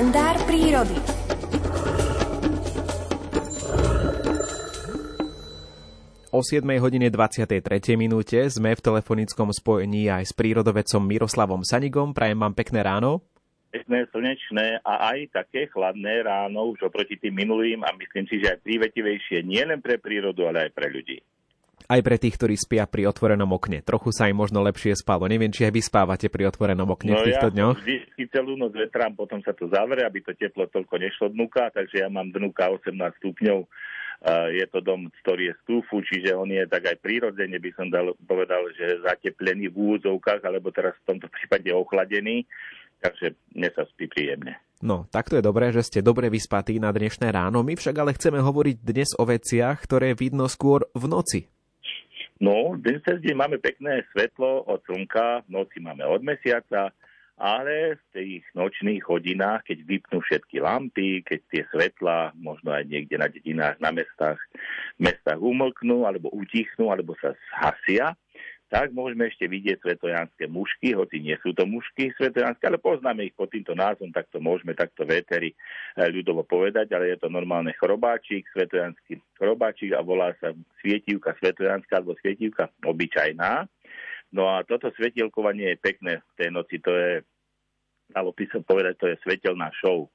Kalendár prírody. O 7 hodine 23. minúte sme v telefonickom spojení aj s prírodovedcom Miroslavom Sanigom. Prajem vám pekné ráno. Pekné, slnečné a aj také chladné ráno už oproti tým minulým a myslím si, že aj prívetivejšie nielen pre prírodu, ale aj pre ľudí aj pre tých, ktorí spia pri otvorenom okne. Trochu sa im možno lepšie spalo. Neviem, či aj vy spávate pri otvorenom okne no v týchto ja dňoch. Vždy celú noc vetrám, potom sa to zavre, aby to teplo toľko nešlo dnuka, takže ja mám dnuka 18 stupňov. Je to dom, ktorý je stúfu, čiže on je tak aj prírodzene, by som dal, povedal, že zateplený v úvodzovkách, alebo teraz v tomto prípade ochladený, takže mne sa spí príjemne. No, tak to je dobré, že ste dobre vyspatí na dnešné ráno. My však ale chceme hovoriť dnes o veciach, ktoré vidno skôr v noci. No, dnes deň máme pekné svetlo od slnka, v noci máme od mesiaca, ale v tých nočných hodinách, keď vypnú všetky lampy, keď tie svetla, možno aj niekde na dedinách, na mestách, mestách umlknú, alebo utichnú, alebo sa zhasia, tak môžeme ešte vidieť svetojanské mušky, hoci nie sú to mušky svetojanské, ale poznáme ich pod týmto názvom, tak to môžeme takto véteri eh, ľudovo povedať, ale je to normálne chrobáčik, svetojanský chrobáčik a volá sa svietivka svetojanská alebo svietivka obyčajná. No a toto svetielkovanie je pekné v tej noci, to je, dalo by som povedať, to je svetelná show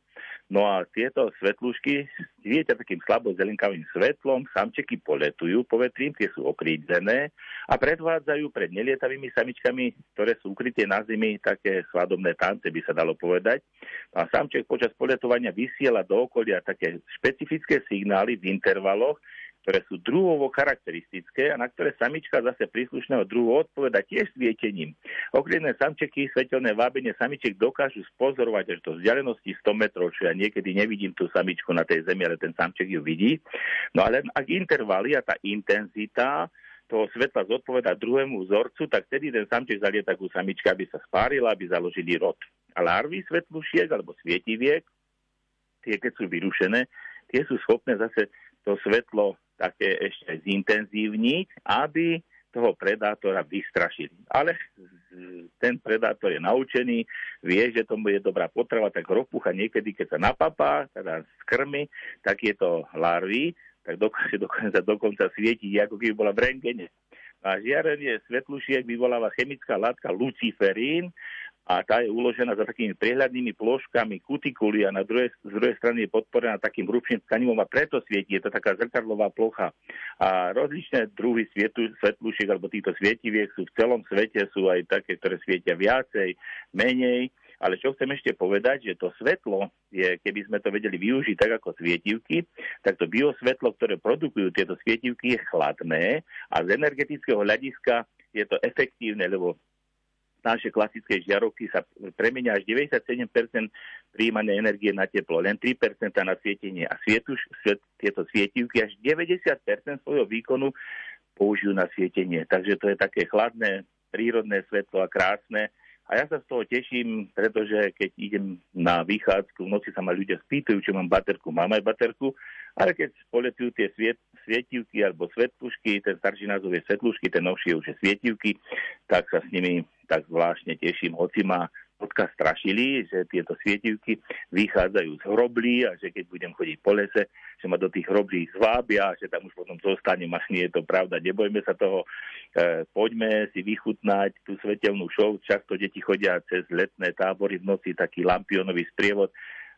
No a tieto svetlúšky svietia takým slabo zelenkavým svetlom, samčeky poletujú povetrím, tie sú okrídzené a predvádzajú pred nelietavými samičkami, ktoré sú ukryté na zimy, také svadobné tance by sa dalo povedať. A samček počas poletovania vysiela do okolia také špecifické signály v intervaloch, ktoré sú druhovo charakteristické a na ktoré samička zase príslušného druhu odpoveda tiež svietením. Okrem samčeky svetelné vábenie samičiek dokážu spozorovať až do vzdialenosti 100 metrov, čo ja niekedy nevidím tú samičku na tej zemi, ale ten samček ju vidí. No ale ak intervaly a tá intenzita toho svetla zodpoveda druhému vzorcu, tak vtedy ten samček zalieta ku samičke, aby sa spárila, aby založili rod. A larvy svetlušiek alebo svietiviek, tie keď sú vyrušené, tie sú schopné zase to svetlo také ešte zintenzívniť, aby toho predátora vystrašili. Ale ten predátor je naučený, vie, že tomu je dobrá potrava, tak ropucha niekedy, keď sa napapá, teda z krmy, tak je to larvy, tak dokáže dokonca, dokonca svietiť, ako keby bola v rengene. A žiarenie svetlušiek vyvoláva chemická látka luciferín, a tá je uložená za takými prehľadnými ploškami kutikuly a na druhej, z druhej strany je podporená takým hrubším tkanivom a preto svieti. Je to taká zrkadlová plocha. A rozličné druhy svietu, svetlušiek alebo týchto svietiviek sú v celom svete, sú aj také, ktoré svietia viacej, menej. Ale čo chcem ešte povedať, že to svetlo, je, keby sme to vedeli využiť tak ako svietivky, tak to biosvetlo, ktoré produkujú tieto svietivky, je chladné a z energetického hľadiska je to efektívne, lebo naše klasické žiarovky sa premenia až 97% príjmanej energie na teplo, len 3% na svietenie a svietuš, sviet, tieto svietivky až 90% svojho výkonu použijú na svietenie. Takže to je také chladné, prírodné svetlo a krásne. A ja sa z toho teším, pretože keď idem na výchádzku, v noci sa ma ľudia spýtajú, či mám baterku. Mám aj baterku, ale keď poletujú tie sviet, svietivky alebo svetlušky, ten starší názov je svetlušky, ten novší už je svietivky, tak sa s nimi tak zvláštne teším, hoci ma odkaz strašili, že tieto svietivky vychádzajú z hroblí a že keď budem chodiť po lese, že ma do tých hroblí zvábia, že tam už potom zostanem, až nie je to pravda. Nebojme sa toho, e, poďme si vychutnať tú svetelnú show. Často deti chodia cez letné tábory v noci, taký lampionový sprievod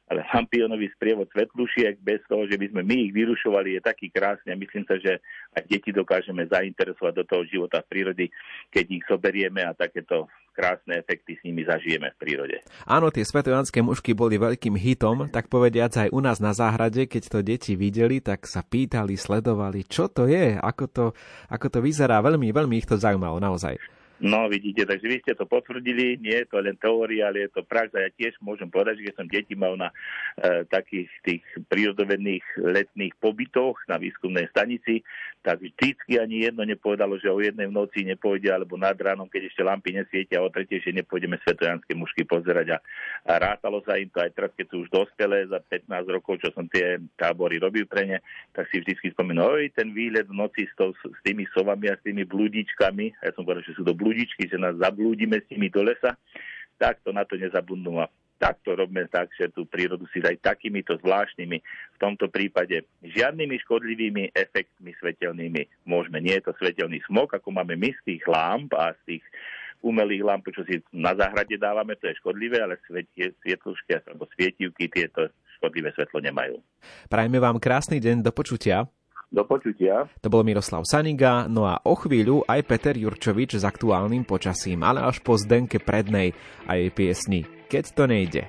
ale lampionový sprievod svetlušiek bez toho, že by sme my ich vyrušovali, je taký krásny a myslím sa, že aj deti dokážeme zainteresovať do toho života v prírody, keď ich zoberieme a takéto krásne efekty s nimi zažijeme v prírode. Áno, tie svetojanské mušky boli veľkým hitom, tak povediac aj u nás na záhrade, keď to deti videli, tak sa pýtali, sledovali, čo to je, ako to, ako to vyzerá. Veľmi, veľmi ich to zaujímalo, naozaj. No vidíte, takže vy ste to potvrdili, nie je to len teória, ale je to prax a ja tiež môžem povedať, že keď som deti mal na e, takých tých prírodovedných letných pobytoch na výskumnej stanici, tak vždycky ani jedno nepovedalo, že o jednej v noci nepôjde, alebo nad ránom, keď ešte lampy nesvietia, o tretej, že nepôjdeme svetojanské mušky pozerať. A, a rátalo sa im to aj teraz, keď sú už dospelé za 15 rokov, čo som tie tábory robil pre ne, tak si vždycky spomínam, oj, ten výlet v noci s, to, s tými sovami a s tými blúdičkami, ja som povedal, že sú to blúdičky, že nás zablúdime s nimi do lesa, tak to na to nezabudnú. A tak to robíme tak, že tú prírodu si aj takýmito zvláštnymi, v tomto prípade žiadnymi škodlivými efektmi svetelnými môžeme. Nie je to svetelný smog, ako máme my z tých lámp a z tých umelých lamp, čo si na záhrade dávame, to je škodlivé, ale svietlušky alebo svietivky tieto škodlivé svetlo nemajú. Prajme vám krásny deň, do počutia. Do počutia. To bol Miroslav Saniga, no a o chvíľu aj Peter Jurčovič s aktuálnym počasím, ale až po Zdenke Prednej a jej piesni Keď to nejde.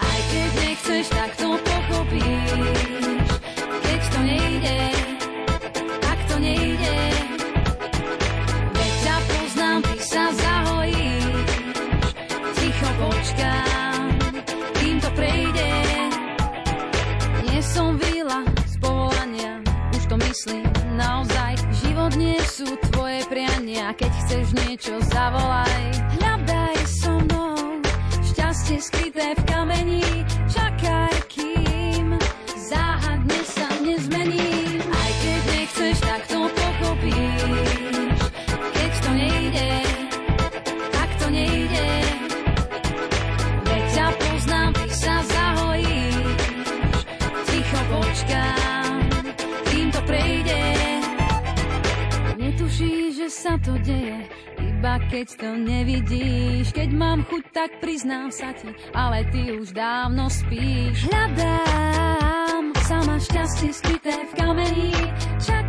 Aj keď nechceš, tak Nie sú tvoje priania, keď chceš niečo zavolaj. Hľadaj so mnou, šťastie skryté v kameni, to deje, iba keď to nevidíš. Keď mám chuť, tak priznám sa ti, ale ty už dávno spíš. Hľadám sama šťastie skryté v kameni, čakám,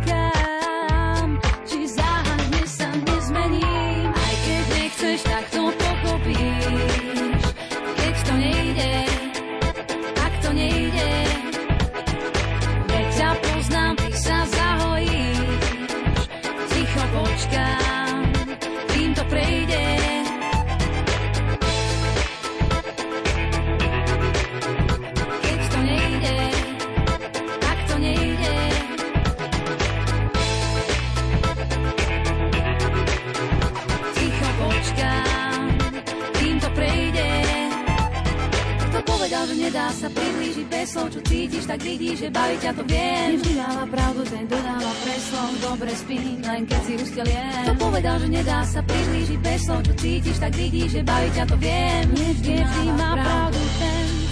vidíš, že baví ťa to viem. Nevždy dáva pravdu, ten dodáva preslov, dobre spí, len keď si usteliem. Kto povedal, že nedá sa priblížiť bez slov, čo cítiš, tak vidíš, že baví ťa to viem. Nevždy, Nevždy má pravdu ten,